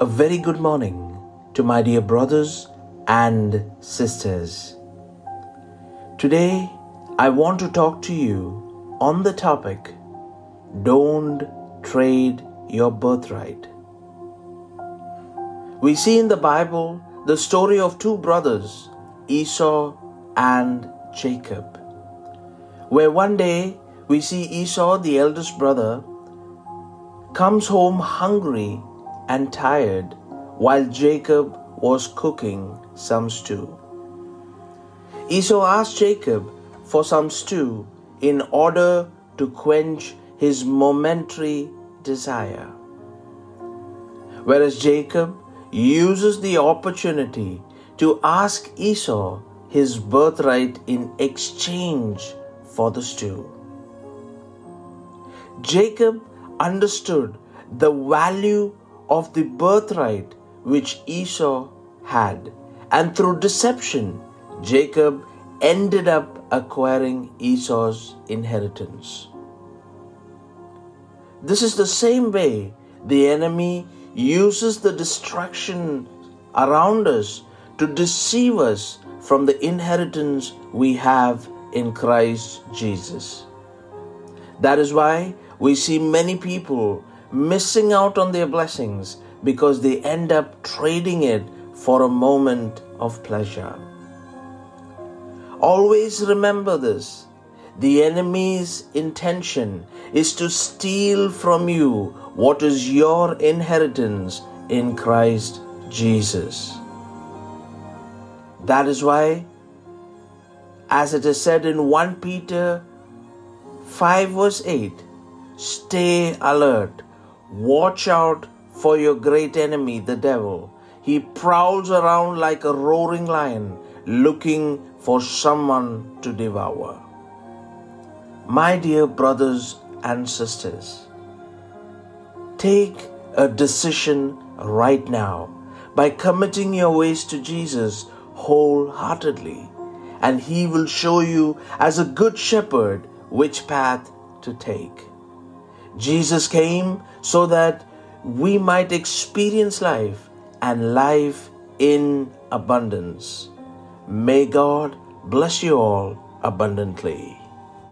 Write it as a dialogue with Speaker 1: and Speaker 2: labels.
Speaker 1: A very good morning to my dear brothers and sisters. Today, I want to talk to you on the topic Don't Trade Your Birthright. We see in the Bible the story of two brothers, Esau and Jacob, where one day we see Esau, the eldest brother, comes home hungry and tired while Jacob was cooking some stew. Esau asked Jacob for some stew in order to quench his momentary desire. Whereas Jacob uses the opportunity to ask Esau his birthright in exchange for the stew. Jacob understood the value of the birthright which Esau had, and through deception, Jacob ended up acquiring Esau's inheritance. This is the same way the enemy uses the distraction around us to deceive us from the inheritance we have in Christ Jesus. That is why we see many people missing out on their blessings because they end up trading it for a moment of pleasure. Always remember this the enemy's intention is to steal from you what is your inheritance in Christ Jesus. That is why, as it is said in 1 Peter 5 verse 8, Stay alert. Watch out for your great enemy, the devil. He prowls around like a roaring lion, looking for someone to devour. My dear brothers and sisters, take a decision right now by committing your ways to Jesus wholeheartedly, and He will show you, as a good shepherd, which path to take. Jesus came so that we might experience life and life in abundance. May God bless you all abundantly.